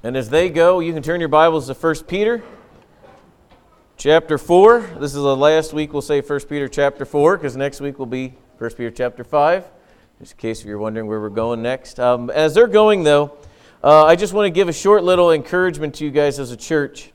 And as they go, you can turn your Bibles to 1 Peter chapter 4. This is the last week we'll say 1 Peter chapter 4 because next week will be 1 Peter chapter 5, just in case you're wondering where we're going next. Um, as they're going, though, uh, I just want to give a short little encouragement to you guys as a church.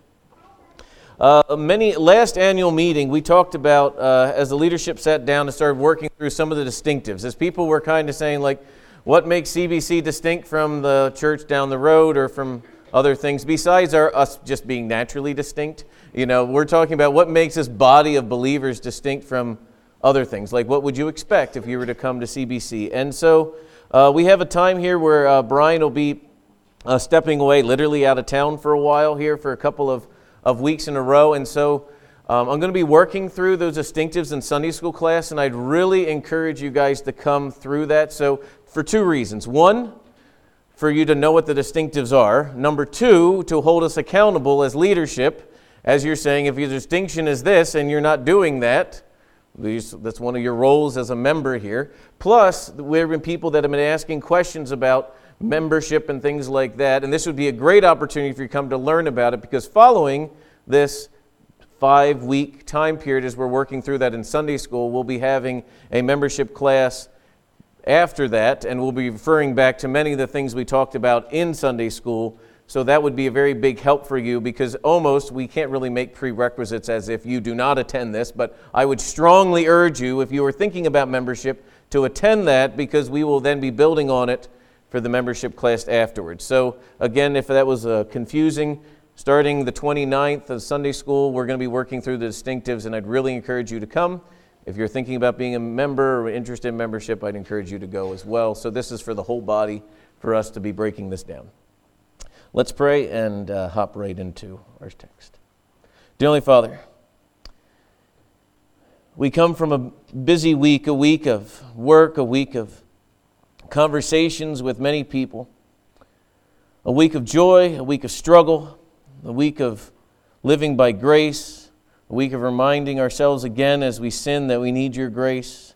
Uh, many last annual meeting, we talked about uh, as the leadership sat down and started working through some of the distinctives. As people were kind of saying, like, what makes CBC distinct from the church down the road or from other things besides our, us just being naturally distinct. You know, we're talking about what makes this body of believers distinct from other things. Like, what would you expect if you were to come to CBC? And so uh, we have a time here where uh, Brian will be uh, stepping away, literally out of town for a while here for a couple of, of weeks in a row. And so um, I'm going to be working through those distinctives in Sunday school class, and I'd really encourage you guys to come through that. So, for two reasons. One, for you to know what the distinctives are. Number two, to hold us accountable as leadership, as you're saying, if your distinction is this and you're not doing that, that's one of your roles as a member here. Plus, there have been people that have been asking questions about membership and things like that, and this would be a great opportunity for you to come to learn about it because following this five week time period as we're working through that in Sunday school, we'll be having a membership class after that, and we'll be referring back to many of the things we talked about in Sunday school. So that would be a very big help for you because almost we can't really make prerequisites as if you do not attend this, but I would strongly urge you, if you are thinking about membership, to attend that because we will then be building on it for the membership class afterwards. So, again, if that was uh, confusing, starting the 29th of Sunday school, we're going to be working through the distinctives, and I'd really encourage you to come. If you're thinking about being a member or interested in membership, I'd encourage you to go as well. So, this is for the whole body for us to be breaking this down. Let's pray and uh, hop right into our text. Dear Heavenly Father, we come from a busy week, a week of work, a week of conversations with many people, a week of joy, a week of struggle, a week of living by grace a week of reminding ourselves again as we sin that we need your grace.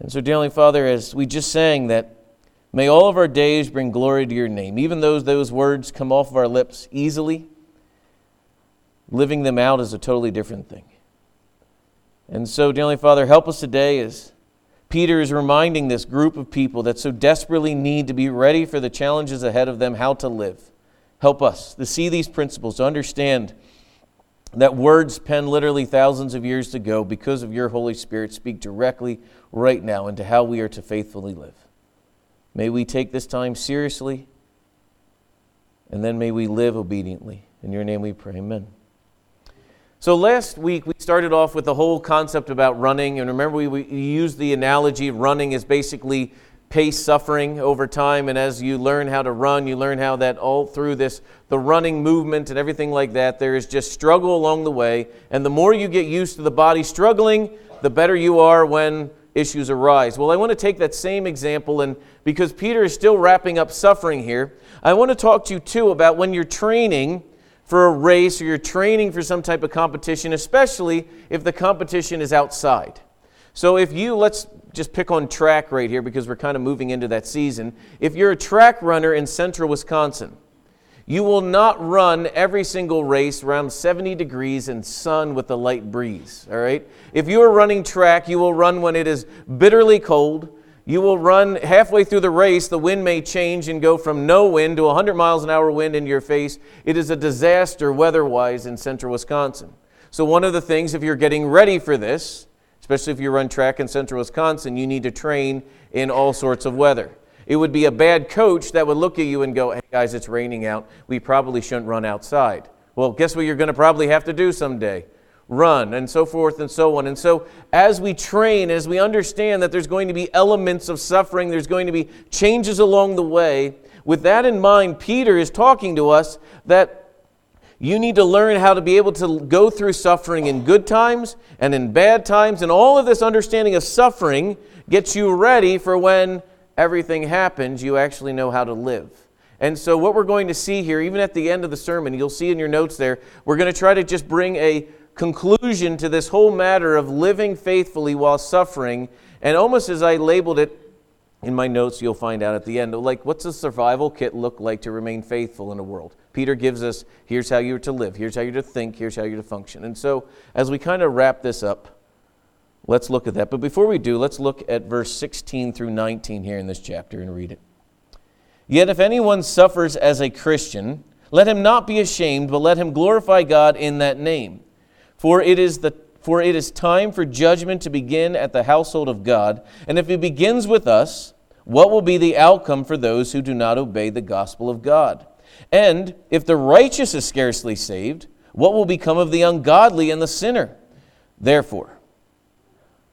And so, dearly Father, as we just sang that, may all of our days bring glory to your name, even though those words come off of our lips easily, living them out is a totally different thing. And so, dearly Father, help us today as Peter is reminding this group of people that so desperately need to be ready for the challenges ahead of them, how to live. Help us to see these principles, to understand that words penned literally thousands of years ago because of your Holy Spirit speak directly right now into how we are to faithfully live. May we take this time seriously, and then may we live obediently. In your name we pray. Amen. So last week we started off with the whole concept about running, and remember we, we used the analogy running is basically pace suffering over time. And as you learn how to run, you learn how that all through this, the running movement and everything like that, there is just struggle along the way. And the more you get used to the body struggling, the better you are when issues arise. Well, I want to take that same example, and because Peter is still wrapping up suffering here, I want to talk to you too about when you're training for a race or you're training for some type of competition, especially if the competition is outside. So if you, let's just pick on track right here because we're kind of moving into that season. If you're a track runner in central Wisconsin, you will not run every single race around 70 degrees and sun with a light breeze, all right? If you are running track, you will run when it is bitterly cold. You will run halfway through the race, the wind may change and go from no wind to 100 miles an hour wind in your face. It is a disaster weather wise in central Wisconsin. So, one of the things, if you're getting ready for this, Especially if you run track in central Wisconsin, you need to train in all sorts of weather. It would be a bad coach that would look at you and go, hey guys, it's raining out. We probably shouldn't run outside. Well, guess what you're going to probably have to do someday? Run, and so forth and so on. And so, as we train, as we understand that there's going to be elements of suffering, there's going to be changes along the way, with that in mind, Peter is talking to us that you need to learn how to be able to go through suffering in good times and in bad times. And all of this understanding of suffering gets you ready for when everything happens, you actually know how to live. And so, what we're going to see here, even at the end of the sermon, you'll see in your notes there, we're going to try to just bring a conclusion to this whole matter of living faithfully while suffering. And almost as I labeled it, in my notes, you'll find out at the end. Like, what's a survival kit look like to remain faithful in a world? Peter gives us here's how you're to live, here's how you're to think, here's how you're to function. And so, as we kind of wrap this up, let's look at that. But before we do, let's look at verse 16 through 19 here in this chapter and read it. Yet if anyone suffers as a Christian, let him not be ashamed, but let him glorify God in that name. For it is the for it is time for judgment to begin at the household of God. And if it begins with us, what will be the outcome for those who do not obey the gospel of God? And if the righteous is scarcely saved, what will become of the ungodly and the sinner? Therefore,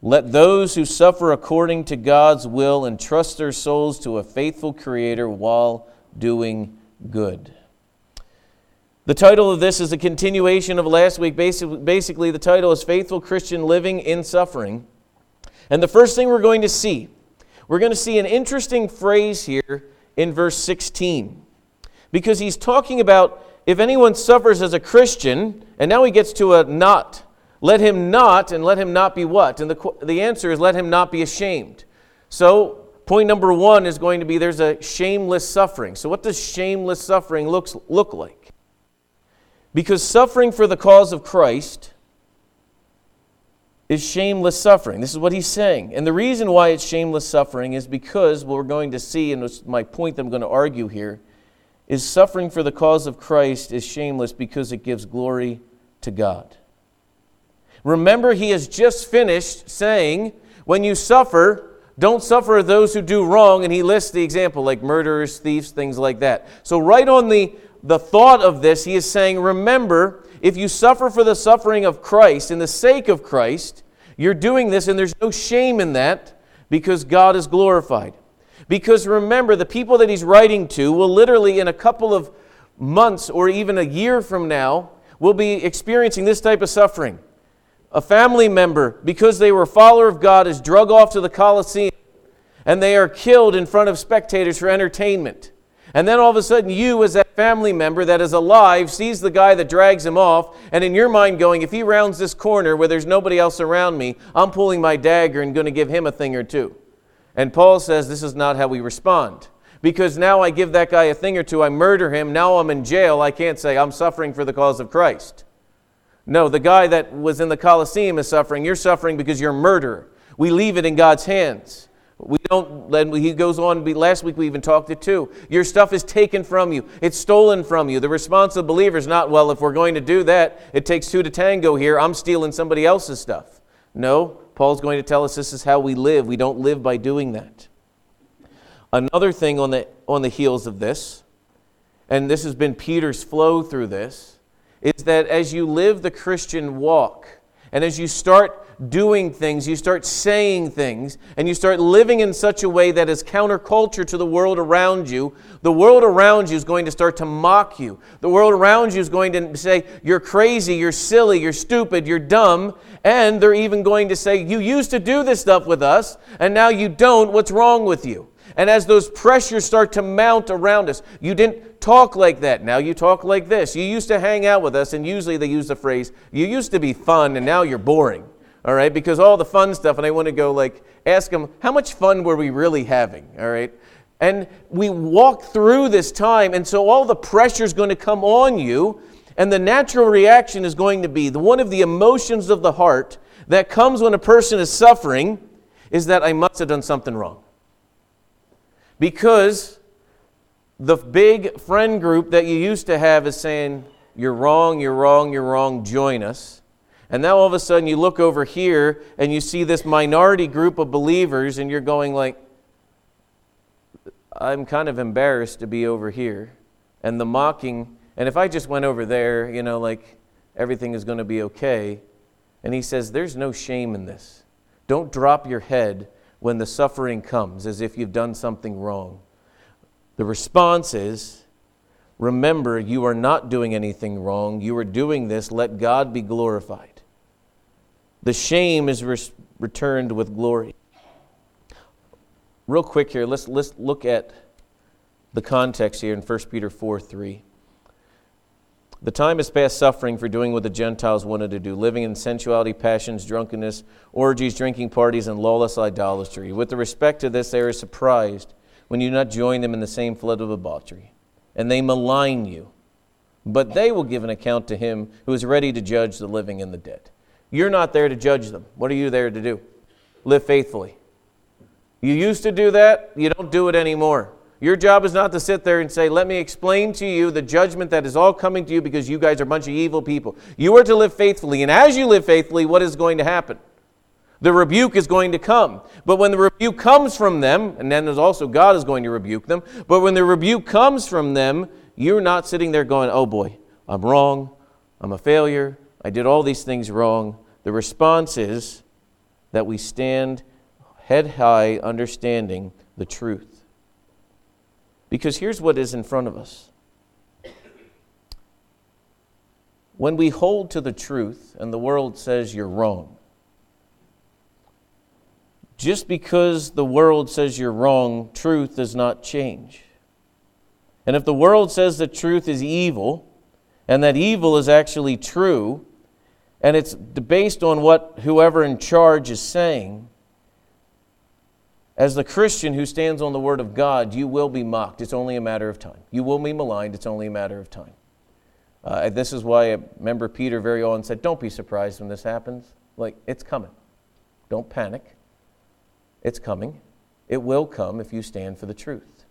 let those who suffer according to God's will entrust their souls to a faithful Creator while doing good. The title of this is a continuation of last week. Basically, the title is Faithful Christian Living in Suffering. And the first thing we're going to see, we're going to see an interesting phrase here in verse 16. Because he's talking about if anyone suffers as a Christian, and now he gets to a not let him not, and let him not be what? And the, the answer is let him not be ashamed. So, point number one is going to be there's a shameless suffering. So, what does shameless suffering looks, look like? Because suffering for the cause of Christ is shameless suffering. This is what he's saying. And the reason why it's shameless suffering is because what we're going to see, and it's my point that I'm going to argue here, is suffering for the cause of Christ is shameless because it gives glory to God. Remember, he has just finished saying, when you suffer, don't suffer those who do wrong. And he lists the example like murderers, thieves, things like that. So, right on the, the thought of this, he is saying, remember, if you suffer for the suffering of Christ, in the sake of Christ, you're doing this, and there's no shame in that because God is glorified. Because remember, the people that he's writing to will literally, in a couple of months or even a year from now, will be experiencing this type of suffering a family member, because they were a follower of God, is drug off to the Colosseum and they are killed in front of spectators for entertainment. And then all of a sudden, you, as that family member that is alive, sees the guy that drags him off, and in your mind, going, if he rounds this corner where there's nobody else around me, I'm pulling my dagger and going to give him a thing or two. And Paul says this is not how we respond. Because now I give that guy a thing or two, I murder him, now I'm in jail, I can't say I'm suffering for the cause of Christ. No, the guy that was in the Colosseum is suffering. You're suffering because you're a murderer. We leave it in God's hands. We don't, then he goes on, last week we even talked it too. Your stuff is taken from you, it's stolen from you. The response of the believer is not, well, if we're going to do that, it takes two to tango here. I'm stealing somebody else's stuff. No, Paul's going to tell us this is how we live. We don't live by doing that. Another thing on the, on the heels of this, and this has been Peter's flow through this, is that as you live the Christian walk, and as you start doing things, you start saying things, and you start living in such a way that is counterculture to the world around you, the world around you is going to start to mock you. The world around you is going to say, You're crazy, you're silly, you're stupid, you're dumb. And they're even going to say, You used to do this stuff with us, and now you don't. What's wrong with you? And as those pressures start to mount around us, you didn't talk like that. Now you talk like this. You used to hang out with us, and usually they use the phrase, you used to be fun, and now you're boring. All right? Because all the fun stuff, and I want to go like, ask them, how much fun were we really having? All right? And we walk through this time, and so all the pressure is going to come on you, and the natural reaction is going to be the one of the emotions of the heart that comes when a person is suffering is that I must have done something wrong. Because the big friend group that you used to have is saying, You're wrong, you're wrong, you're wrong, join us. And now all of a sudden you look over here and you see this minority group of believers and you're going like, I'm kind of embarrassed to be over here. And the mocking, and if I just went over there, you know, like everything is going to be okay. And he says, There's no shame in this. Don't drop your head when the suffering comes as if you've done something wrong. The response is remember, you are not doing anything wrong. You are doing this, let God be glorified. The shame is re- returned with glory. Real quick here, let's, let's look at the context here in 1 Peter 4 3. The time is past suffering for doing what the Gentiles wanted to do, living in sensuality, passions, drunkenness, orgies, drinking parties, and lawless idolatry. With respect to this, they are surprised when you do not join them in the same flood of debauchery, and they malign you. But they will give an account to him who is ready to judge the living and the dead. You're not there to judge them. What are you there to do? Live faithfully. You used to do that, you don't do it anymore. Your job is not to sit there and say, Let me explain to you the judgment that is all coming to you because you guys are a bunch of evil people. You are to live faithfully. And as you live faithfully, what is going to happen? The rebuke is going to come. But when the rebuke comes from them, and then there's also God is going to rebuke them, but when the rebuke comes from them, you're not sitting there going, Oh boy, I'm wrong. I'm a failure. I did all these things wrong. The response is that we stand head high, understanding the truth. Because here's what is in front of us. When we hold to the truth and the world says you're wrong, just because the world says you're wrong, truth does not change. And if the world says that truth is evil and that evil is actually true, and it's based on what whoever in charge is saying, as the Christian who stands on the Word of God, you will be mocked. It's only a matter of time. You will be maligned. It's only a matter of time. Uh, this is why I remember Peter very often said, Don't be surprised when this happens. Like, it's coming. Don't panic. It's coming. It will come if you stand for the truth.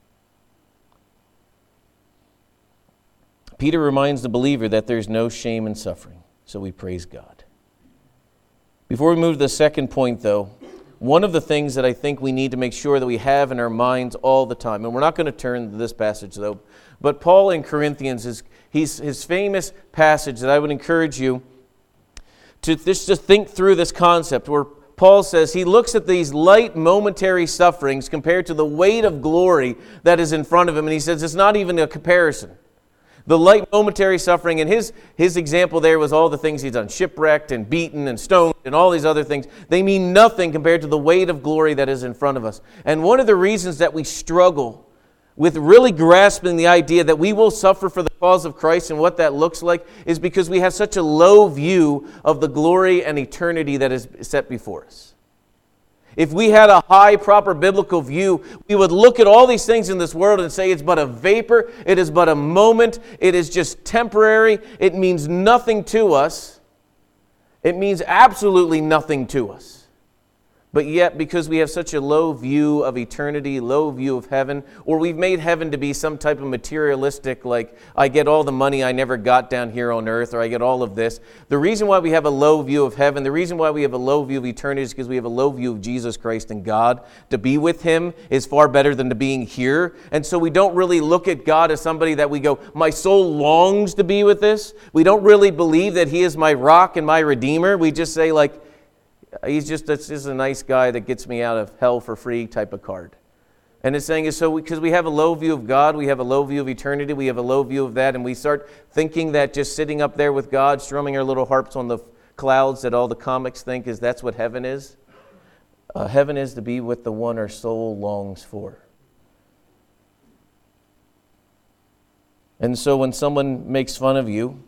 Peter reminds the believer that there's no shame in suffering, so we praise God. Before we move to the second point, though, one of the things that I think we need to make sure that we have in our minds all the time, and we're not going to turn to this passage though, but Paul in Corinthians is he's, his famous passage that I would encourage you to just to think through this concept where Paul says he looks at these light momentary sufferings compared to the weight of glory that is in front of him, and he says it's not even a comparison the light momentary suffering. And his, his example there was all the things he's done shipwrecked and beaten and stoned and all these other things. They mean nothing compared to the weight of glory that is in front of us. And one of the reasons that we struggle with really grasping the idea that we will suffer for the cause of Christ and what that looks like is because we have such a low view of the glory and eternity that is set before us. If we had a high, proper biblical view, we would look at all these things in this world and say it's but a vapor, it is but a moment, it is just temporary, it means nothing to us. It means absolutely nothing to us. But yet, because we have such a low view of eternity, low view of heaven, or we've made heaven to be some type of materialistic, like I get all the money I never got down here on earth, or I get all of this. The reason why we have a low view of heaven, the reason why we have a low view of eternity is because we have a low view of Jesus Christ and God. To be with Him is far better than to being here. And so we don't really look at God as somebody that we go, my soul longs to be with this. We don't really believe that He is my rock and my redeemer. We just say, like, he's just, this is a nice guy that gets me out of hell for free type of card. And it's saying is so because we, we have a low view of God, we have a low view of eternity, we have a low view of that, and we start thinking that just sitting up there with God, strumming our little harps on the clouds that all the comics think is that's what heaven is. Uh, heaven is to be with the one our soul longs for. And so when someone makes fun of you,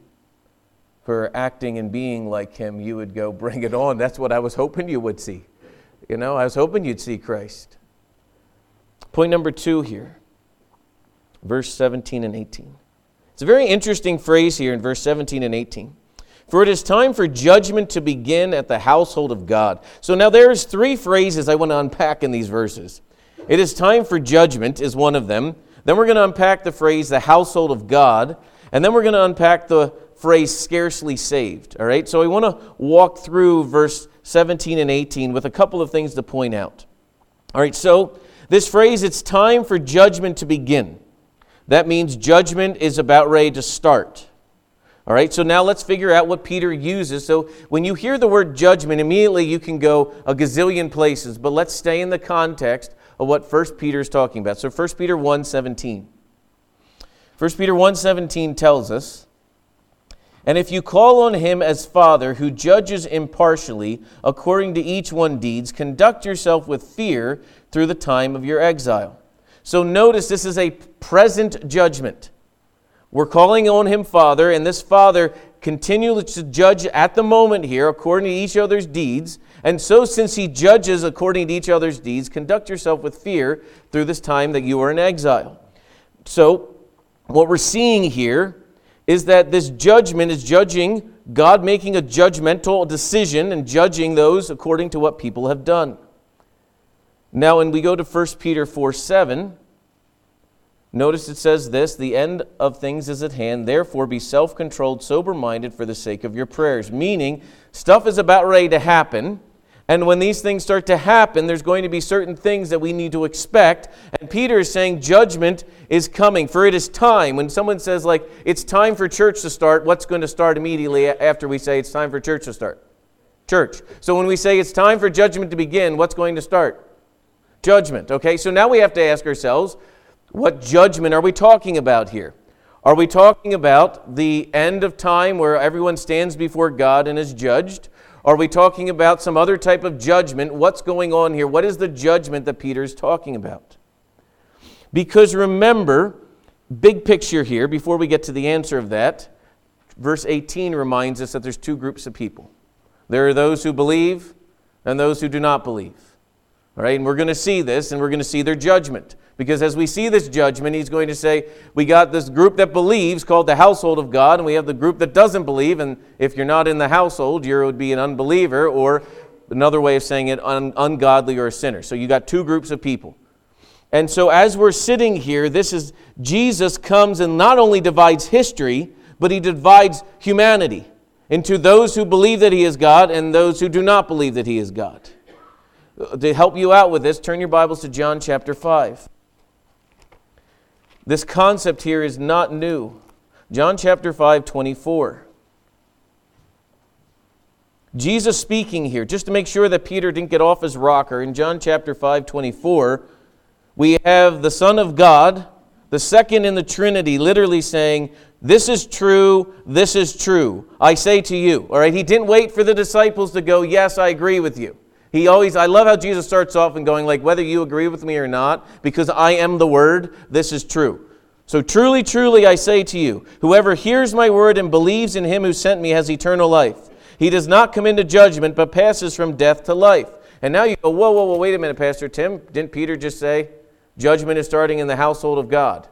for acting and being like him, you would go, bring it on. That's what I was hoping you would see. You know, I was hoping you'd see Christ. Point number two here, verse 17 and 18. It's a very interesting phrase here in verse 17 and 18. For it is time for judgment to begin at the household of God. So now there's three phrases I want to unpack in these verses. It is time for judgment is one of them. Then we're going to unpack the phrase the household of God. And then we're going to unpack the phrase scarcely saved. All right, so I want to walk through verse 17 and 18 with a couple of things to point out. All right, so this phrase, it's time for judgment to begin. That means judgment is about ready to start. All right, so now let's figure out what Peter uses. So when you hear the word judgment, immediately you can go a gazillion places, but let's stay in the context of what 1 Peter is talking about. So 1 Peter 1 17. 1 Peter 1 17 tells us, and if you call on him as Father, who judges impartially according to each one deeds, conduct yourself with fear through the time of your exile. So notice this is a present judgment. We're calling on him Father, and this Father continues to judge at the moment here according to each other's deeds. And so, since he judges according to each other's deeds, conduct yourself with fear through this time that you are in exile. So, what we're seeing here is that this judgment is judging God making a judgmental decision and judging those according to what people have done. Now, when we go to 1 Peter 4 7, notice it says this The end of things is at hand. Therefore, be self controlled, sober minded for the sake of your prayers. Meaning, stuff is about ready to happen. And when these things start to happen, there's going to be certain things that we need to expect. And Peter is saying judgment is coming, for it is time. When someone says, like, it's time for church to start, what's going to start immediately after we say it's time for church to start? Church. So when we say it's time for judgment to begin, what's going to start? Judgment. Okay, so now we have to ask ourselves, what judgment are we talking about here? Are we talking about the end of time where everyone stands before God and is judged? Are we talking about some other type of judgment? What's going on here? What is the judgment that Peter is talking about? Because remember, big picture here, before we get to the answer of that, verse 18 reminds us that there's two groups of people there are those who believe and those who do not believe. All right, and we're going to see this and we're going to see their judgment. Because as we see this judgment, he's going to say, we got this group that believes called the household of God, and we have the group that doesn't believe. And if you're not in the household, you would be an unbeliever, or another way of saying it, un- ungodly or a sinner. So you got two groups of people. And so as we're sitting here, this is Jesus comes and not only divides history, but he divides humanity into those who believe that he is God and those who do not believe that he is God. Uh, to help you out with this, turn your Bibles to John chapter 5. This concept here is not new. John chapter 5, 24. Jesus speaking here, just to make sure that Peter didn't get off his rocker, in John chapter 5, 24, we have the Son of God, the second in the Trinity, literally saying, This is true, this is true. I say to you. All right, he didn't wait for the disciples to go, Yes, I agree with you. He always, I love how Jesus starts off and going, like, whether you agree with me or not, because I am the Word, this is true. So truly, truly, I say to you, whoever hears my word and believes in him who sent me has eternal life. He does not come into judgment, but passes from death to life. And now you go, whoa, whoa, whoa, wait a minute, Pastor Tim. Didn't Peter just say judgment is starting in the household of God?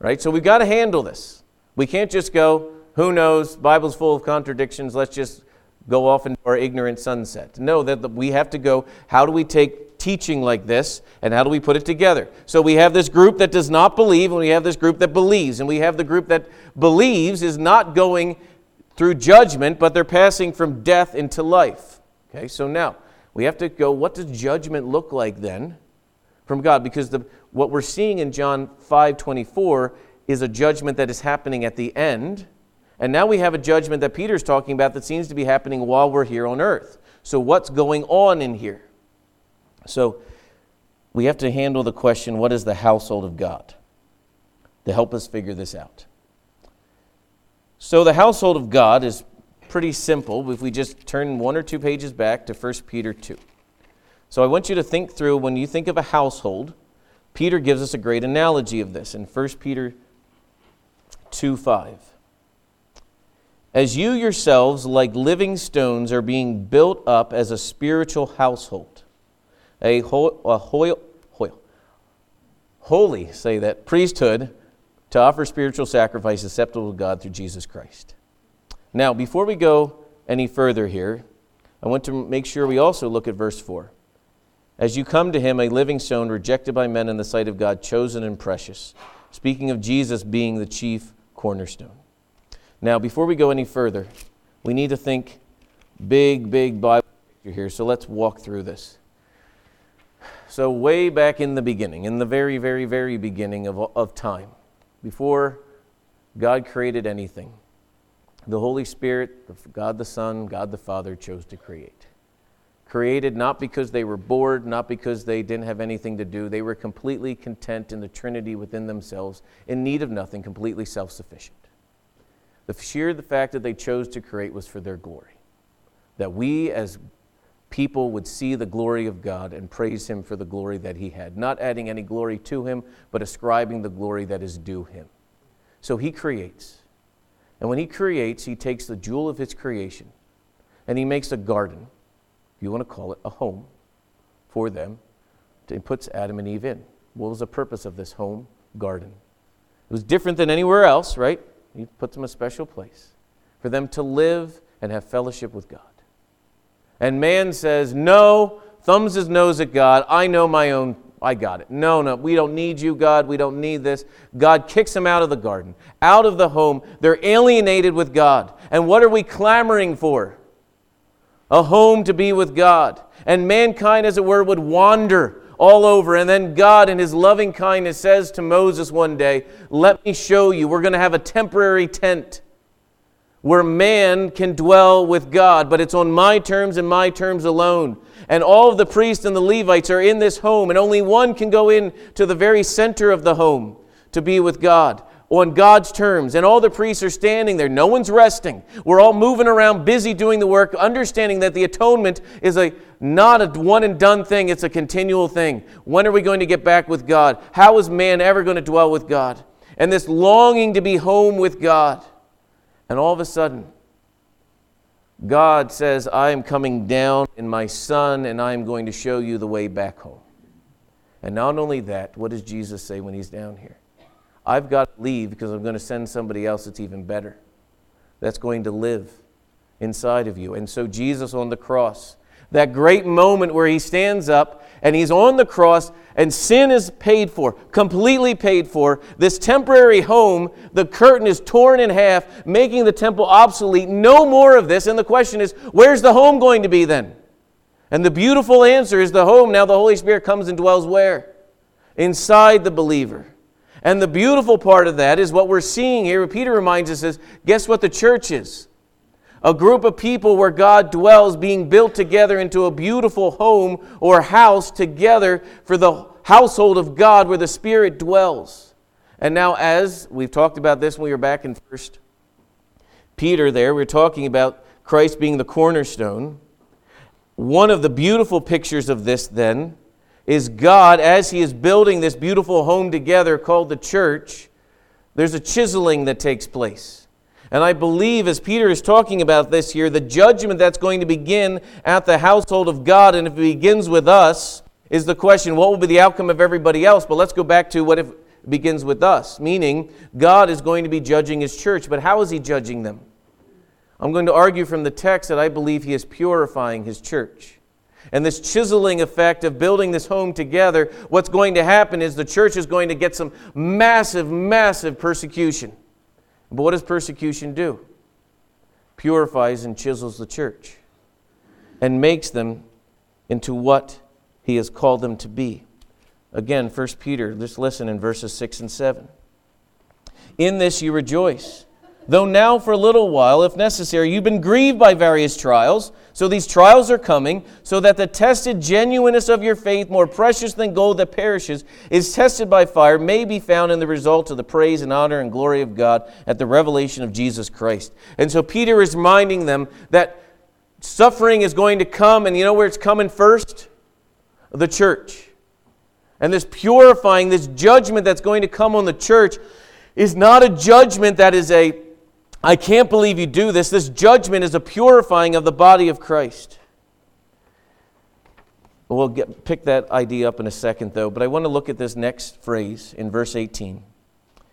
Right? So we've got to handle this. We can't just go, who knows, Bible's full of contradictions, let's just go off into our ignorant sunset. No, that we have to go, how do we take teaching like this and how do we put it together? So we have this group that does not believe and we have this group that believes. And we have the group that believes is not going through judgment, but they're passing from death into life. Okay, so now we have to go, what does judgment look like then from God? Because the, what we're seeing in John 5 24 is a judgment that is happening at the end and now we have a judgment that Peter's talking about that seems to be happening while we're here on earth. So, what's going on in here? So, we have to handle the question what is the household of God? To help us figure this out. So, the household of God is pretty simple if we just turn one or two pages back to 1 Peter 2. So, I want you to think through when you think of a household, Peter gives us a great analogy of this in 1 Peter 2 5 as you yourselves, like living stones, are being built up as a spiritual household, a, ho- a ho- ho- holy, say that, priesthood to offer spiritual sacrifice acceptable to God through Jesus Christ. Now, before we go any further here, I want to make sure we also look at verse 4. As you come to him, a living stone, rejected by men in the sight of God, chosen and precious. Speaking of Jesus being the chief cornerstone. Now, before we go any further, we need to think big, big Bible picture here. So let's walk through this. So, way back in the beginning, in the very, very, very beginning of, of time, before God created anything, the Holy Spirit, God the Son, God the Father chose to create. Created not because they were bored, not because they didn't have anything to do. They were completely content in the Trinity within themselves, in need of nothing, completely self sufficient. The sheer the fact that they chose to create was for their glory. That we as people would see the glory of God and praise him for the glory that he had, not adding any glory to him, but ascribing the glory that is due him. So he creates. And when he creates, he takes the jewel of his creation and he makes a garden, if you want to call it a home, for them. He puts Adam and Eve in. What was the purpose of this home garden? It was different than anywhere else, right? He puts them a special place for them to live and have fellowship with God. And man says, No, thumbs his nose at God. I know my own. I got it. No, no, we don't need you, God. We don't need this. God kicks them out of the garden, out of the home. They're alienated with God. And what are we clamoring for? A home to be with God. And mankind, as it were, would wander all over. And then God, in His loving kindness, says to Moses one day, Let me show you. We're going to have a temporary tent where man can dwell with God, but it's on my terms and my terms alone. And all of the priests and the Levites are in this home, and only one can go in to the very center of the home to be with God on God's terms. And all the priests are standing there. No one's resting. We're all moving around, busy doing the work, understanding that the atonement is a not a one and done thing, it's a continual thing. When are we going to get back with God? How is man ever going to dwell with God? And this longing to be home with God. And all of a sudden, God says, I am coming down in my Son, and I am going to show you the way back home. And not only that, what does Jesus say when he's down here? I've got to leave because I'm going to send somebody else that's even better, that's going to live inside of you. And so, Jesus on the cross, that great moment where he stands up and he's on the cross and sin is paid for, completely paid for. This temporary home, the curtain is torn in half, making the temple obsolete. No more of this. And the question is, where's the home going to be then? And the beautiful answer is the home. Now the Holy Spirit comes and dwells where? Inside the believer. And the beautiful part of that is what we're seeing here. Peter reminds us is guess what the church is? a group of people where God dwells being built together into a beautiful home or house together for the household of God where the Spirit dwells. And now, as we've talked about this when we were back in First Peter, there, we we're talking about Christ being the cornerstone. One of the beautiful pictures of this, then, is God as He is building this beautiful home together called the church. There's a chiseling that takes place. And I believe, as Peter is talking about this here, the judgment that's going to begin at the household of God, and if it begins with us, is the question what will be the outcome of everybody else? But let's go back to what if it begins with us, meaning God is going to be judging his church. But how is he judging them? I'm going to argue from the text that I believe he is purifying his church. And this chiseling effect of building this home together, what's going to happen is the church is going to get some massive, massive persecution. But what does persecution do? Purifies and chisels the church and makes them into what he has called them to be. Again, 1 Peter, just listen in verses 6 and 7. In this you rejoice though now for a little while, if necessary, you've been grieved by various trials. So these trials are coming, so that the tested genuineness of your faith, more precious than gold that perishes, is tested by fire, may be found in the result of the praise and honor and glory of God at the revelation of Jesus Christ. And so Peter is reminding them that suffering is going to come, and you know where it's coming first? The church. And this purifying, this judgment that's going to come on the church is not a judgment that is a I can't believe you do this. This judgment is a purifying of the body of Christ. We'll get, pick that idea up in a second, though, but I want to look at this next phrase in verse 18.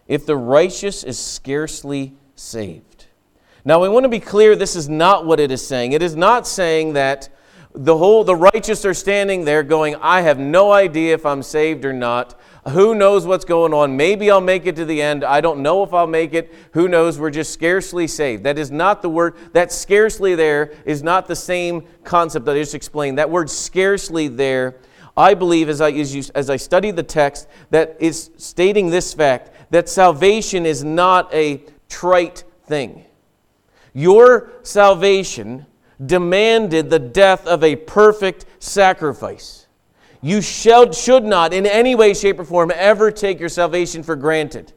If the righteous is scarcely saved. Now, we want to be clear this is not what it is saying. It is not saying that the whole the righteous are standing there going, I have no idea if I'm saved or not. Who knows what's going on? Maybe I'll make it to the end. I don't know if I'll make it. Who knows? We're just scarcely saved. That is not the word. That scarcely there is not the same concept that I just explained. That word scarcely there, I believe, as I, as I study the text, that is stating this fact that salvation is not a trite thing. Your salvation demanded the death of a perfect sacrifice. You shall, should not, in any way, shape, or form, ever take your salvation for granted.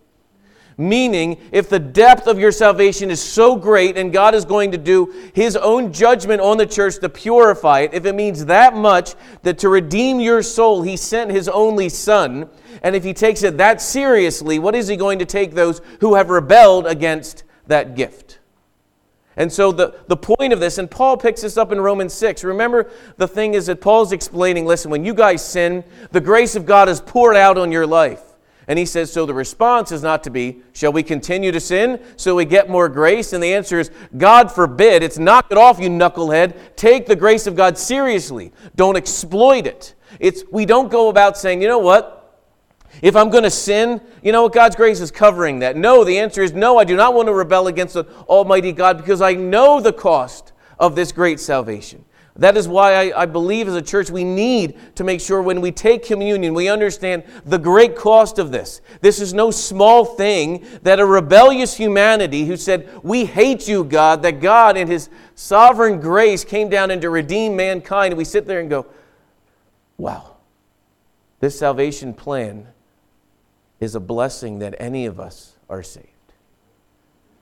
Meaning, if the depth of your salvation is so great and God is going to do his own judgment on the church to purify it, if it means that much that to redeem your soul he sent his only son, and if he takes it that seriously, what is he going to take those who have rebelled against that gift? And so the, the point of this, and Paul picks this up in Romans 6. Remember, the thing is that Paul's explaining listen, when you guys sin, the grace of God is poured out on your life. And he says, so the response is not to be, shall we continue to sin so we get more grace? And the answer is, God forbid. It's knock it off, you knucklehead. Take the grace of God seriously. Don't exploit it. It's, we don't go about saying, you know what? If I'm going to sin, you know what? God's grace is covering that. No, the answer is no, I do not want to rebel against the Almighty God because I know the cost of this great salvation. That is why I, I, believe as a church we need to make sure when we take communion, we understand the great cost of this. This is no small thing that a rebellious humanity who said, We hate you, God, that God in His sovereign grace came down and to redeem mankind. And we sit there and go, Wow, this salvation plan is a blessing that any of us are saved.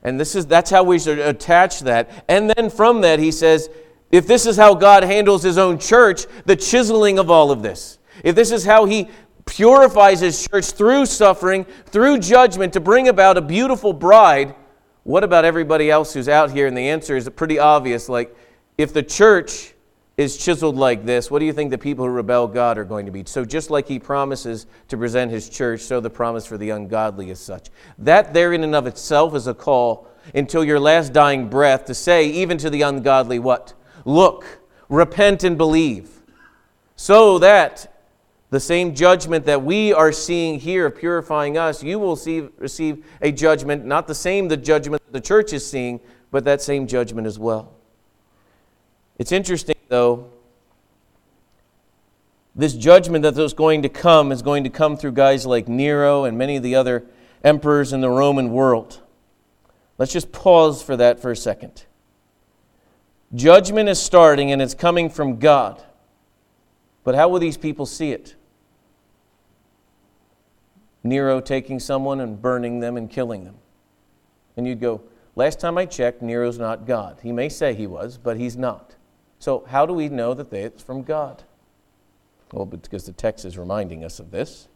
And this is, that's how we should attach that. And then from that, he says, if this is how God handles his own church, the chiseling of all of this, if this is how he purifies his church through suffering, through judgment to bring about a beautiful bride, what about everybody else who's out here? And the answer is pretty obvious. Like, if the church is chiseled like this, what do you think the people who rebel God are going to be? So, just like he promises to present his church, so the promise for the ungodly is such. That, there in and of itself, is a call until your last dying breath to say, even to the ungodly, what? Look, repent and believe, so that the same judgment that we are seeing here purifying us, you will see, receive a judgment, not the same the judgment the church is seeing, but that same judgment as well. It's interesting, though, this judgment that is going to come is going to come through guys like Nero and many of the other emperors in the Roman world. Let's just pause for that for a second. Judgment is starting and it's coming from God. But how will these people see it? Nero taking someone and burning them and killing them. And you'd go, Last time I checked, Nero's not God. He may say he was, but he's not. So, how do we know that it's from God? Well, because the text is reminding us of this.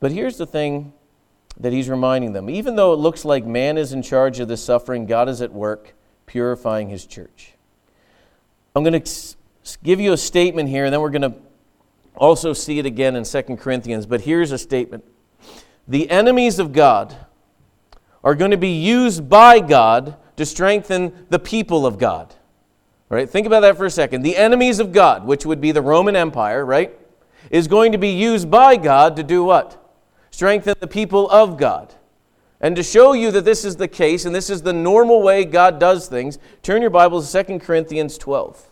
But here's the thing that he's reminding them. Even though it looks like man is in charge of the suffering, God is at work purifying his church. I'm going to give you a statement here, and then we're going to also see it again in 2 Corinthians. But here's a statement The enemies of God are going to be used by God to strengthen the people of God. Right? Think about that for a second. The enemies of God, which would be the Roman Empire, right, is going to be used by God to do what? Strengthen the people of God. And to show you that this is the case and this is the normal way God does things, turn your Bibles to 2 Corinthians 12.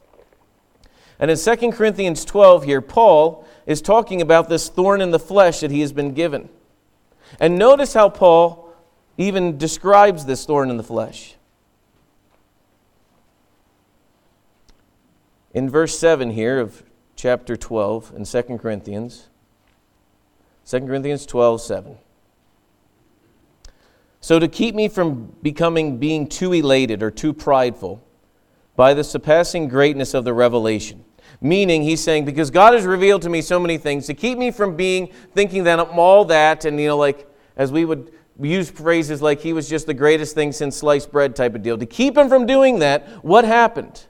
And in 2 Corinthians 12 here, Paul is talking about this thorn in the flesh that he has been given. And notice how Paul even describes this thorn in the flesh. In verse 7 here of chapter 12 in 2 Corinthians, 2 Corinthians 12, 7. So, to keep me from becoming being too elated or too prideful by the surpassing greatness of the revelation, meaning he's saying, because God has revealed to me so many things, to keep me from being thinking that I'm all that, and you know, like as we would use phrases like he was just the greatest thing since sliced bread type of deal, to keep him from doing that, what happened?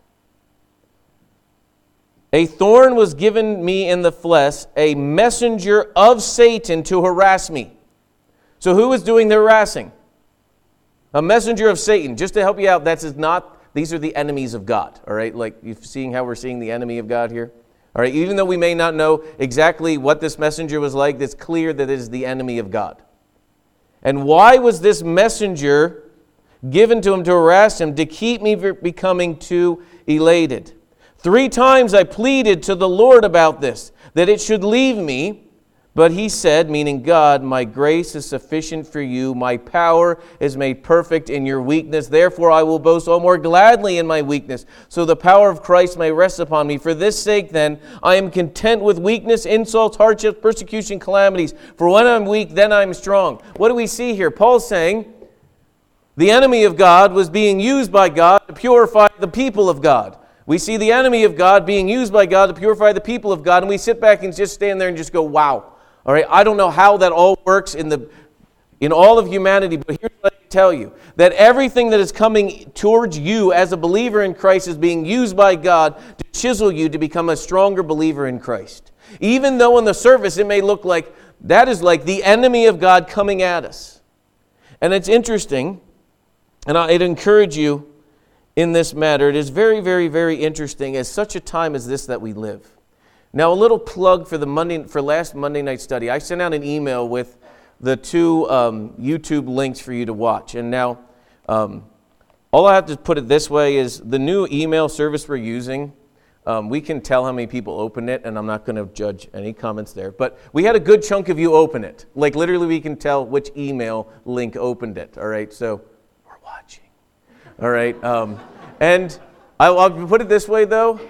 A thorn was given me in the flesh, a messenger of Satan to harass me. So, who was doing the harassing? A messenger of Satan, just to help you out, that's not, these are the enemies of God, all right? Like, you're seeing how we're seeing the enemy of God here? All right, even though we may not know exactly what this messenger was like, it's clear that it is the enemy of God. And why was this messenger given to him to harass him? To keep me from becoming too elated. Three times I pleaded to the Lord about this, that it should leave me. But he said, meaning God, My grace is sufficient for you. My power is made perfect in your weakness. Therefore, I will boast all more gladly in my weakness, so the power of Christ may rest upon me. For this sake, then, I am content with weakness, insults, hardships, persecution, calamities. For when I'm weak, then I'm strong. What do we see here? Paul's saying the enemy of God was being used by God to purify the people of God. We see the enemy of God being used by God to purify the people of God, and we sit back and just stand there and just go, wow. All right, I don't know how that all works in the in all of humanity, but here's what I tell you that everything that is coming towards you as a believer in Christ is being used by God to chisel you to become a stronger believer in Christ. Even though on the surface it may look like that is like the enemy of God coming at us. And it's interesting, and I'd encourage you in this matter. It is very, very, very interesting as such a time as this that we live. Now, a little plug for the Monday for last Monday night study. I sent out an email with the two um, YouTube links for you to watch. And now, um, all I have to put it this way is the new email service we're using. Um, we can tell how many people opened it, and I'm not going to judge any comments there. But we had a good chunk of you open it. Like literally, we can tell which email link opened it. All right, so we're watching. All right, um, and I'll, I'll put it this way though.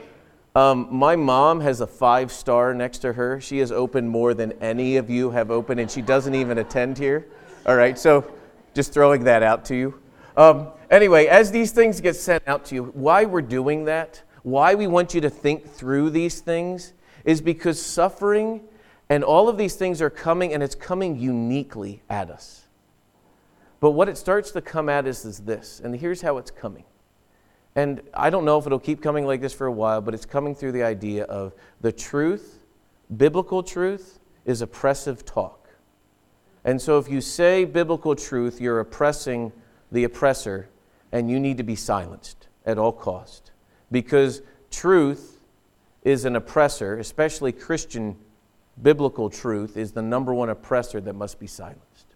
Um, my mom has a five star next to her. She has opened more than any of you have opened, and she doesn't even attend here. All right, so just throwing that out to you. Um, anyway, as these things get sent out to you, why we're doing that, why we want you to think through these things, is because suffering and all of these things are coming, and it's coming uniquely at us. But what it starts to come at us is this, and here's how it's coming and I don't know if it'll keep coming like this for a while, but it's coming through the idea of the truth, biblical truth, is oppressive talk. And so if you say biblical truth, you're oppressing the oppressor, and you need to be silenced at all cost. Because truth is an oppressor, especially Christian biblical truth, is the number one oppressor that must be silenced.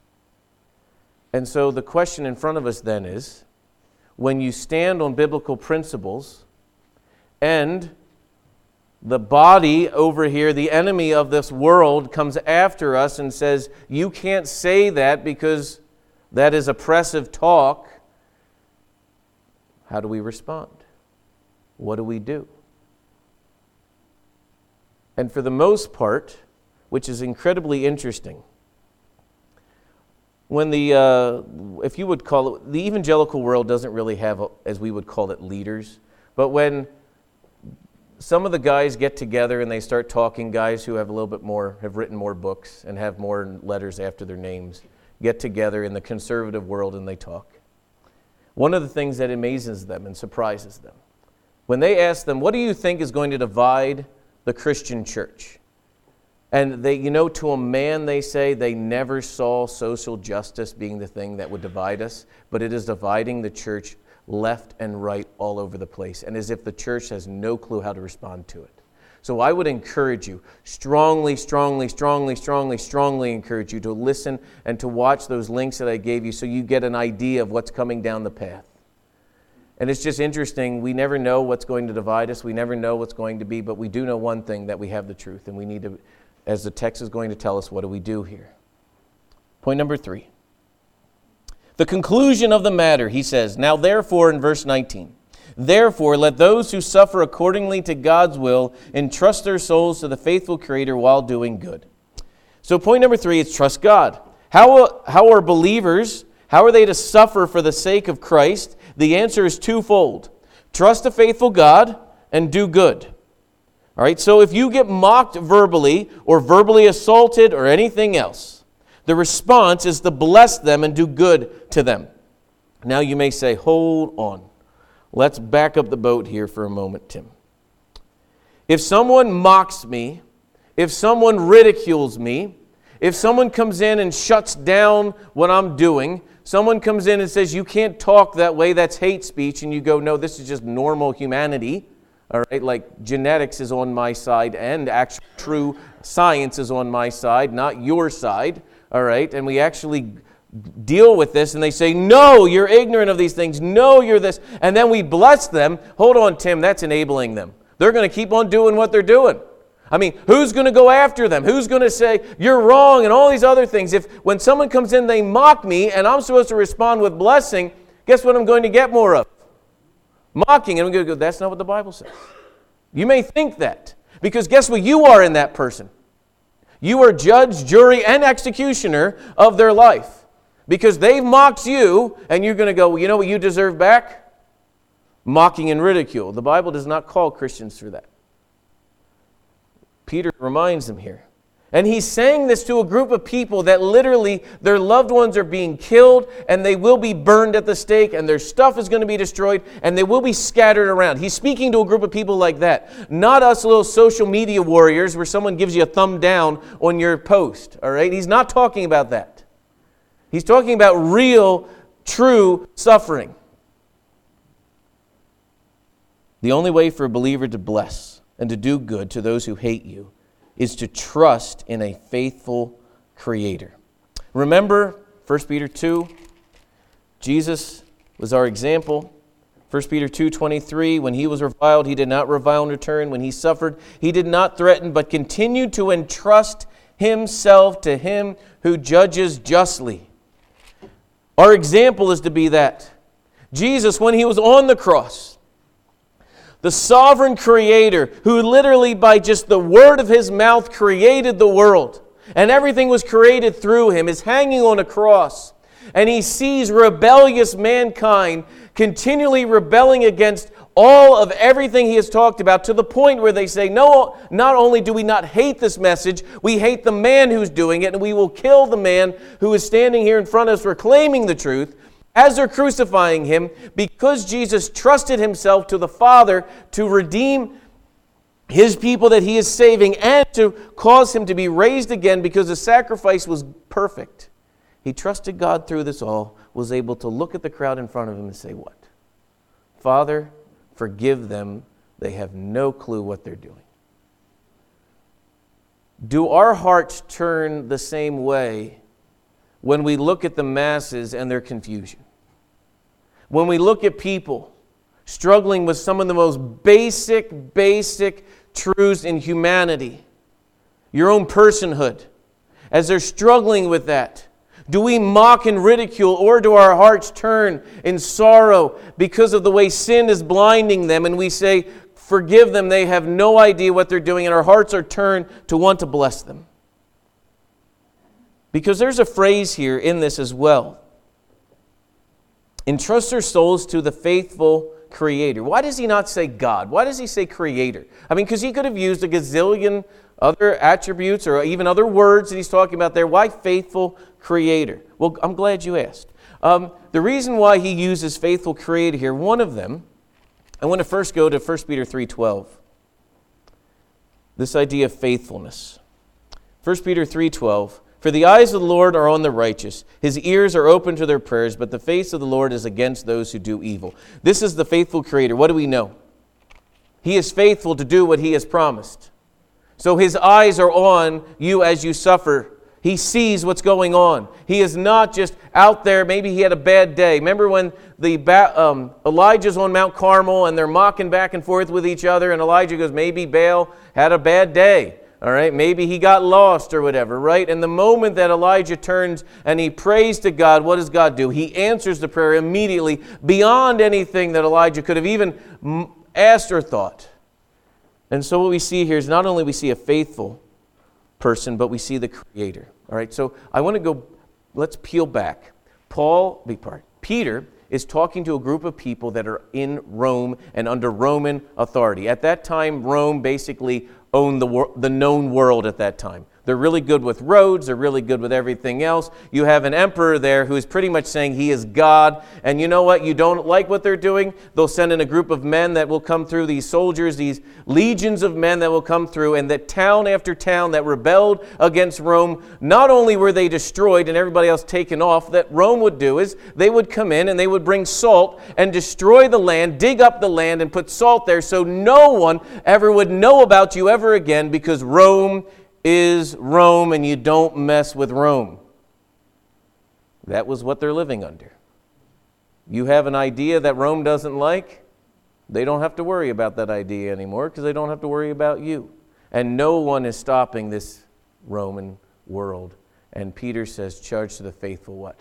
And so the question in front of us then is when you stand on biblical principles and the body over here, the enemy of this world, comes after us and says, You can't say that because that is oppressive talk. How do we respond? What do we do? And for the most part, which is incredibly interesting, when the, uh, if you would call it, the evangelical world doesn't really have, as we would call it, leaders. But when some of the guys get together and they start talking, guys who have a little bit more, have written more books and have more letters after their names, get together in the conservative world and they talk. One of the things that amazes them and surprises them, when they ask them, What do you think is going to divide the Christian church? And they, you know, to a man, they say they never saw social justice being the thing that would divide us, but it is dividing the church left and right all over the place, and as if the church has no clue how to respond to it. So I would encourage you, strongly, strongly, strongly, strongly, strongly encourage you to listen and to watch those links that I gave you so you get an idea of what's coming down the path. And it's just interesting. We never know what's going to divide us. We never know what's going to be, but we do know one thing that we have the truth, and we need to as the text is going to tell us, what do we do here? Point number three. The conclusion of the matter, he says, Now therefore, in verse 19, therefore let those who suffer accordingly to God's will entrust their souls to the faithful Creator while doing good. So, point number three is trust God. How, how are believers, how are they to suffer for the sake of Christ? The answer is twofold trust a faithful God and do good. All right, so if you get mocked verbally or verbally assaulted or anything else, the response is to bless them and do good to them. Now you may say, hold on. Let's back up the boat here for a moment, Tim. If someone mocks me, if someone ridicules me, if someone comes in and shuts down what I'm doing, someone comes in and says, You can't talk that way, that's hate speech, and you go, No, this is just normal humanity all right, like genetics is on my side and actual true science is on my side, not your side, all right, and we actually deal with this and they say, No, you're ignorant of these things. No, you're this. And then we bless them. Hold on, Tim, that's enabling them. They're going to keep on doing what they're doing. I mean, who's going to go after them? Who's going to say, you're wrong, and all these other things? If when someone comes in, they mock me, and I'm supposed to respond with blessing, guess what I'm going to get more of? Mocking. And I'm going to go, that's not what the Bible says. You may think that, because guess what you are in that person? You are judge, jury, and executioner of their life. Because they've mocked you, and you're going to go, well, you know what you deserve back? Mocking and ridicule. The Bible does not call Christians for that. Peter reminds them here. And he's saying this to a group of people that literally their loved ones are being killed and they will be burned at the stake and their stuff is going to be destroyed and they will be scattered around. He's speaking to a group of people like that. Not us little social media warriors where someone gives you a thumb down on your post, all right? He's not talking about that. He's talking about real, true suffering. The only way for a believer to bless and to do good to those who hate you is to trust in a faithful Creator. Remember 1 Peter 2, Jesus was our example. 1 Peter 2:23 when he was reviled he did not revile in return when he suffered he did not threaten but continued to entrust himself to him who judges justly. Our example is to be that. Jesus when he was on the cross the sovereign creator who literally by just the word of his mouth created the world. And everything was created through him. Is hanging on a cross. And he sees rebellious mankind continually rebelling against all of everything he has talked about to the point where they say no not only do we not hate this message we hate the man who's doing it and we will kill the man who is standing here in front of us proclaiming the truth as they're crucifying him, because Jesus trusted himself to the Father to redeem his people that he is saving and to cause him to be raised again because the sacrifice was perfect. He trusted God through this all, was able to look at the crowd in front of him and say, What? Father, forgive them. They have no clue what they're doing. Do our hearts turn the same way when we look at the masses and their confusion? when we look at people struggling with some of the most basic, basic truths in humanity, your own personhood, as they're struggling with that, do we mock and ridicule, or do our hearts turn in sorrow because of the way sin is blinding them and we say, Forgive them, they have no idea what they're doing, and our hearts are turned to want to bless them? Because there's a phrase here in this as well entrust their souls to the faithful creator. Why does he not say God? Why does he say creator? I mean, because he could have used a gazillion other attributes or even other words that he's talking about there. Why faithful creator? Well, I'm glad you asked. Um, the reason why he uses faithful creator here, one of them, I want to first go to 1 Peter 3.12. This idea of faithfulness. 1 Peter 3.12 for the eyes of the Lord are on the righteous, his ears are open to their prayers, but the face of the Lord is against those who do evil. This is the faithful Creator. What do we know? He is faithful to do what he has promised. So his eyes are on you as you suffer. He sees what's going on. He is not just out there. Maybe he had a bad day. Remember when the um, Elijah's on Mount Carmel and they're mocking back and forth with each other, and Elijah goes, "Maybe Baal had a bad day." All right, maybe he got lost or whatever, right? And the moment that Elijah turns and he prays to God, what does God do? He answers the prayer immediately beyond anything that Elijah could have even asked or thought. And so what we see here is not only we see a faithful person, but we see the creator. All right, so I want to go, let's peel back. Paul, be part, Peter is talking to a group of people that are in Rome and under Roman authority. At that time, Rome basically owned the, wor- the known world at that time. They're really good with roads, they're really good with everything else. You have an emperor there who is pretty much saying he is God. And you know what? You don't like what they're doing? They'll send in a group of men that will come through, these soldiers, these legions of men that will come through, and that town after town that rebelled against Rome, not only were they destroyed and everybody else taken off, that Rome would do is they would come in and they would bring salt and destroy the land, dig up the land, and put salt there so no one ever would know about you ever again because Rome is Rome and you don't mess with Rome. That was what they're living under. You have an idea that Rome doesn't like, they don't have to worry about that idea anymore because they don't have to worry about you. And no one is stopping this Roman world. And Peter says, Charge to the faithful what?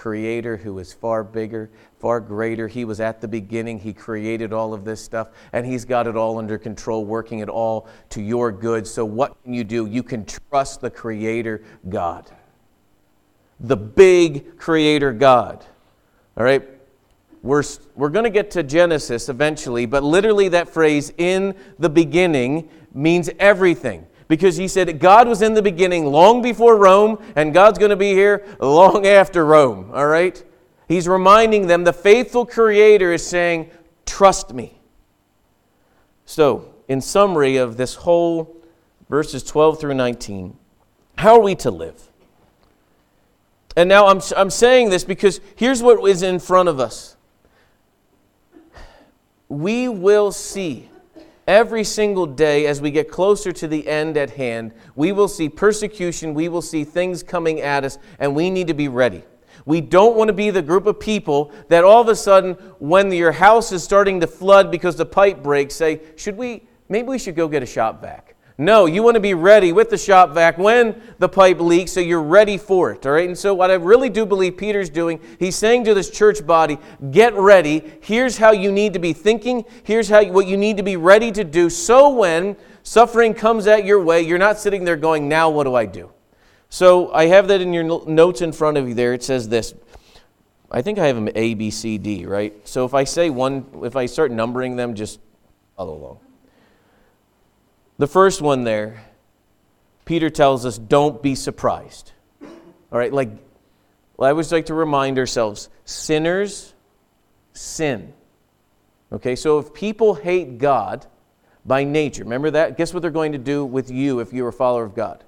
Creator who is far bigger, far greater. He was at the beginning. He created all of this stuff, and He's got it all under control, working it all to your good. So, what can you do? You can trust the Creator God, the big Creator God. All right? We're, we're going to get to Genesis eventually, but literally that phrase, in the beginning, means everything. Because he said God was in the beginning long before Rome, and God's going to be here long after Rome, all right? He's reminding them the faithful Creator is saying, Trust me. So, in summary of this whole verses 12 through 19, how are we to live? And now I'm, I'm saying this because here's what is in front of us we will see every single day as we get closer to the end at hand, we will see persecution, we will see things coming at us, and we need to be ready. We don't want to be the group of people that all of a sudden, when your house is starting to flood because the pipe breaks, say, Should we, maybe we should go get a shop vac. No, you want to be ready with the shop vac when the pipe leaks so you're ready for it. All right. And so, what I really do believe Peter's doing, he's saying to this church body, get ready. Here's how you need to be thinking. Here's how what you need to be ready to do. So, when suffering comes at your way, you're not sitting there going, now what do I do? So, I have that in your notes in front of you there. It says this. I think I have them A, B, C, D, right? So, if I say one, if I start numbering them, just follow along. The first one there, Peter tells us, don't be surprised. All right, like, I always like to remind ourselves sinners sin. Okay, so if people hate God by nature, remember that? Guess what they're going to do with you if you're a follower of God?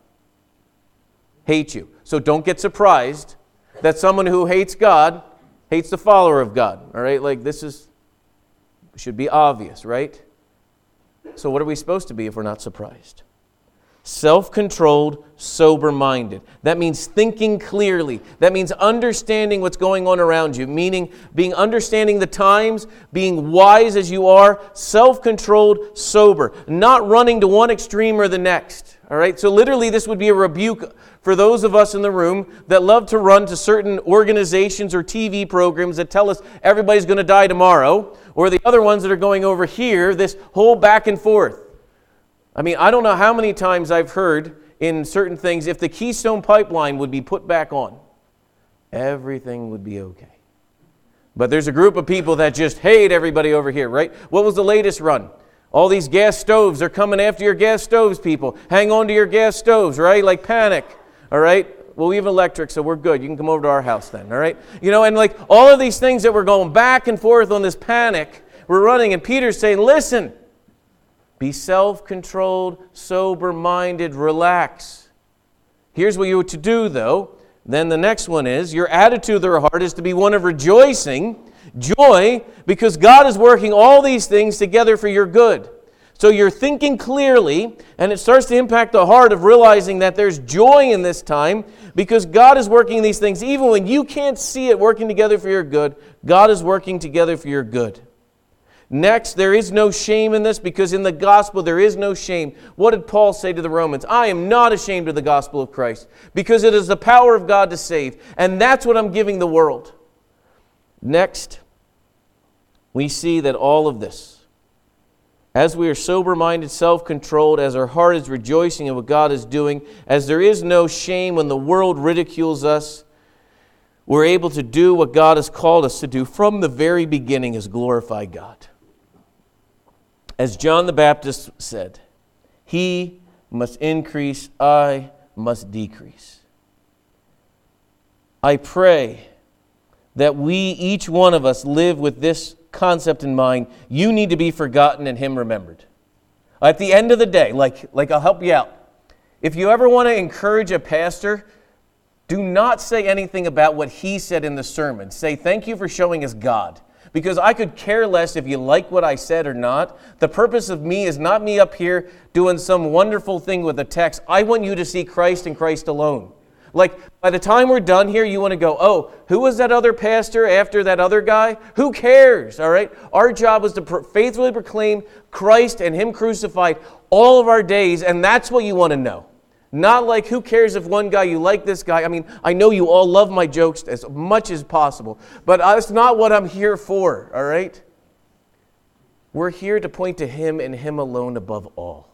Hate you. So don't get surprised that someone who hates God hates the follower of God. All right, like this is, should be obvious, right? So, what are we supposed to be if we're not surprised? Self controlled, sober minded. That means thinking clearly. That means understanding what's going on around you, meaning being understanding the times, being wise as you are, self controlled, sober, not running to one extreme or the next. All right? So, literally, this would be a rebuke for those of us in the room that love to run to certain organizations or TV programs that tell us everybody's going to die tomorrow, or the other ones that are going over here, this whole back and forth. I mean, I don't know how many times I've heard in certain things if the Keystone Pipeline would be put back on, everything would be okay. But there's a group of people that just hate everybody over here, right? What was the latest run? All these gas stoves are coming after your gas stoves, people. Hang on to your gas stoves, right? Like panic. All right? Well, we have electric, so we're good. You can come over to our house then, all right? You know, and like all of these things that we're going back and forth on this panic, we're running, and Peter's saying, listen, be self controlled, sober minded, relax. Here's what you're to do, though. Then the next one is your attitude of the heart is to be one of rejoicing, joy, because God is working all these things together for your good. So you're thinking clearly, and it starts to impact the heart of realizing that there's joy in this time because God is working these things. Even when you can't see it working together for your good, God is working together for your good. Next, there is no shame in this because in the gospel there is no shame. What did Paul say to the Romans? I am not ashamed of the gospel of Christ because it is the power of God to save. And that's what I'm giving the world. Next, we see that all of this as we are sober minded, self controlled, as our heart is rejoicing in what God is doing, as there is no shame when the world ridicules us, we're able to do what God has called us to do from the very beginning is glorify God. As John the Baptist said, He must increase, I must decrease. I pray that we, each one of us, live with this concept in mind. You need to be forgotten and Him remembered. At the end of the day, like, like I'll help you out. If you ever want to encourage a pastor, do not say anything about what he said in the sermon. Say, Thank you for showing us God. Because I could care less if you like what I said or not. The purpose of me is not me up here doing some wonderful thing with a text. I want you to see Christ and Christ alone. Like, by the time we're done here, you want to go, oh, who was that other pastor after that other guy? Who cares, all right? Our job was to faithfully proclaim Christ and Him crucified all of our days, and that's what you want to know. Not like, who cares if one guy, you like this guy. I mean, I know you all love my jokes as much as possible, but that's not what I'm here for, all right? We're here to point to Him and Him alone above all.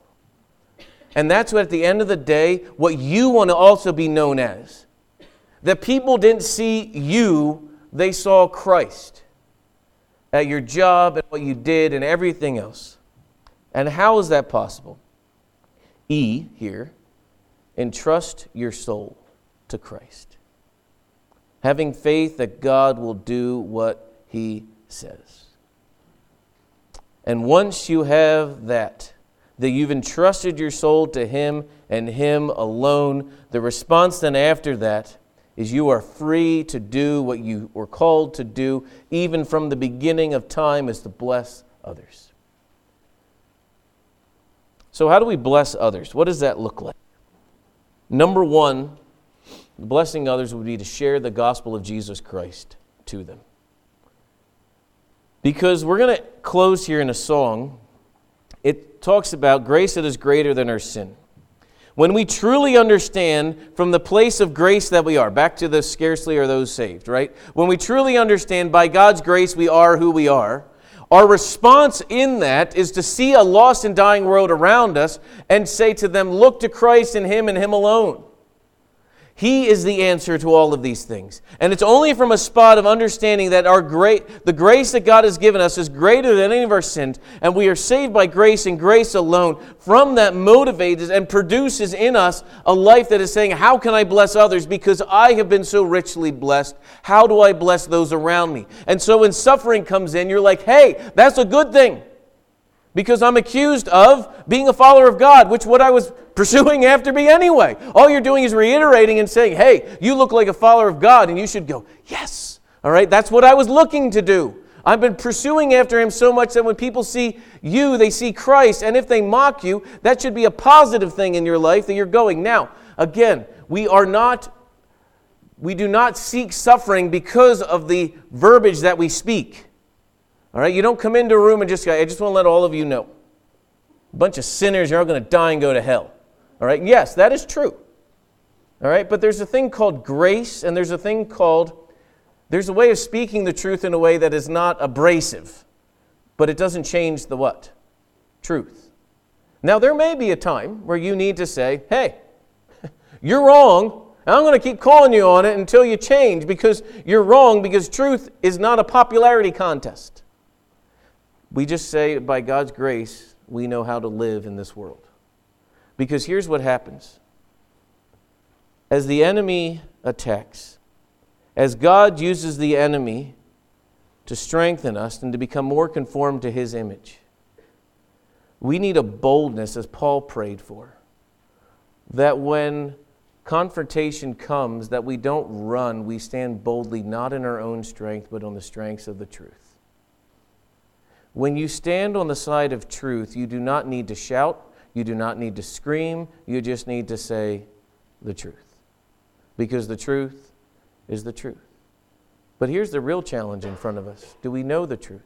And that's what, at the end of the day, what you want to also be known as. That people didn't see you, they saw Christ at your job and what you did and everything else. And how is that possible? E here entrust your soul to Christ, having faith that God will do what He says. And once you have that, that you've entrusted your soul to Him and Him alone, the response then after that is you are free to do what you were called to do, even from the beginning of time, is to bless others. So, how do we bless others? What does that look like? Number one, blessing others would be to share the gospel of Jesus Christ to them. Because we're going to close here in a song. It talks about grace that is greater than our sin. When we truly understand from the place of grace that we are, back to the scarcely are those saved, right? When we truly understand by God's grace we are who we are, our response in that is to see a lost and dying world around us and say to them, Look to Christ and Him and Him alone. He is the answer to all of these things. And it's only from a spot of understanding that our great the grace that God has given us is greater than any of our sins, and we are saved by grace and grace alone. From that motivates and produces in us a life that is saying, How can I bless others? Because I have been so richly blessed. How do I bless those around me? And so when suffering comes in, you're like, hey, that's a good thing because I'm accused of being a follower of God, which what I was pursuing after me anyway. All you're doing is reiterating and saying, "Hey, you look like a follower of God," and you should go, "Yes." All right, that's what I was looking to do. I've been pursuing after him so much that when people see you, they see Christ, and if they mock you, that should be a positive thing in your life that you're going. Now, again, we are not we do not seek suffering because of the verbiage that we speak. All right, you don't come into a room and just go, I just want to let all of you know. A bunch of sinners, you're all going to die and go to hell. All right, yes, that is true. All right, but there's a thing called grace, and there's a thing called, there's a way of speaking the truth in a way that is not abrasive, but it doesn't change the what? Truth. Now, there may be a time where you need to say, hey, you're wrong, I'm going to keep calling you on it until you change because you're wrong, because truth is not a popularity contest. We just say, by God's grace, we know how to live in this world. Because here's what happens as the enemy attacks, as God uses the enemy to strengthen us and to become more conformed to his image, we need a boldness, as Paul prayed for, that when confrontation comes, that we don't run, we stand boldly, not in our own strength, but on the strengths of the truth. When you stand on the side of truth, you do not need to shout, you do not need to scream, you just need to say the truth. Because the truth is the truth. But here's the real challenge in front of us do we know the truth?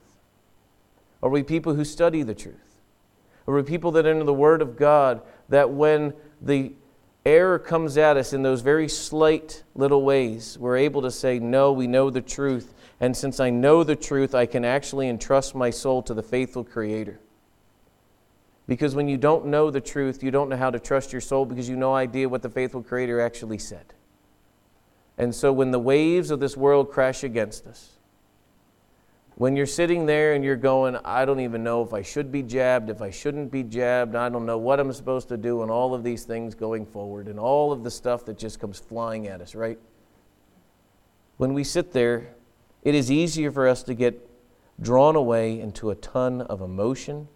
Are we people who study the truth? Are we people that enter the Word of God that when the error comes at us in those very slight little ways, we're able to say, No, we know the truth, and since I know the truth, I can actually entrust my soul to the faithful Creator. Because when you don't know the truth, you don't know how to trust your soul because you no idea what the faithful Creator actually said. And so when the waves of this world crash against us, when you're sitting there and you're going, I don't even know if I should be jabbed, if I shouldn't be jabbed, I don't know what I'm supposed to do, and all of these things going forward, and all of the stuff that just comes flying at us, right? When we sit there it is easier for us to get drawn away into a ton of emotion,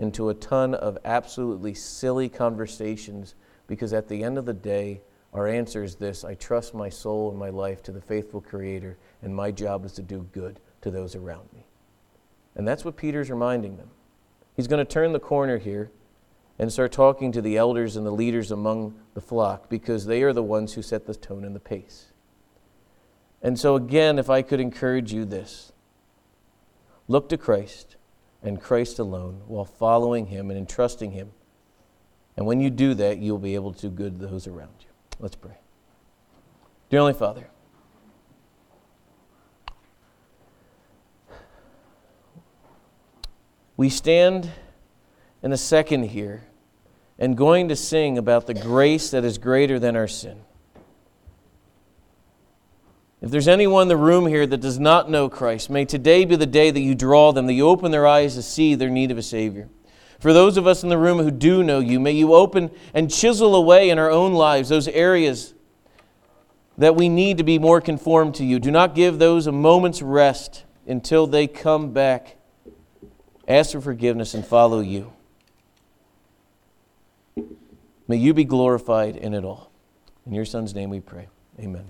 into a ton of absolutely silly conversations, because at the end of the day, our answer is this I trust my soul and my life to the faithful Creator, and my job is to do good to those around me. And that's what Peter's reminding them. He's going to turn the corner here, and start talking to the elders and the leaders among the flock because they are the ones who set the tone and the pace. And so, again, if I could encourage you this look to Christ and Christ alone while following Him and entrusting Him. And when you do that, you'll be able to do good those around you. Let's pray. Dear Heavenly Father, we stand in a second here and going to sing about the grace that is greater than our sin. If there's anyone in the room here that does not know Christ, may today be the day that you draw them, that you open their eyes to see their need of a Savior. For those of us in the room who do know you, may you open and chisel away in our own lives those areas that we need to be more conformed to you. Do not give those a moment's rest until they come back, ask for forgiveness, and follow you. May you be glorified in it all. In your Son's name we pray. Amen.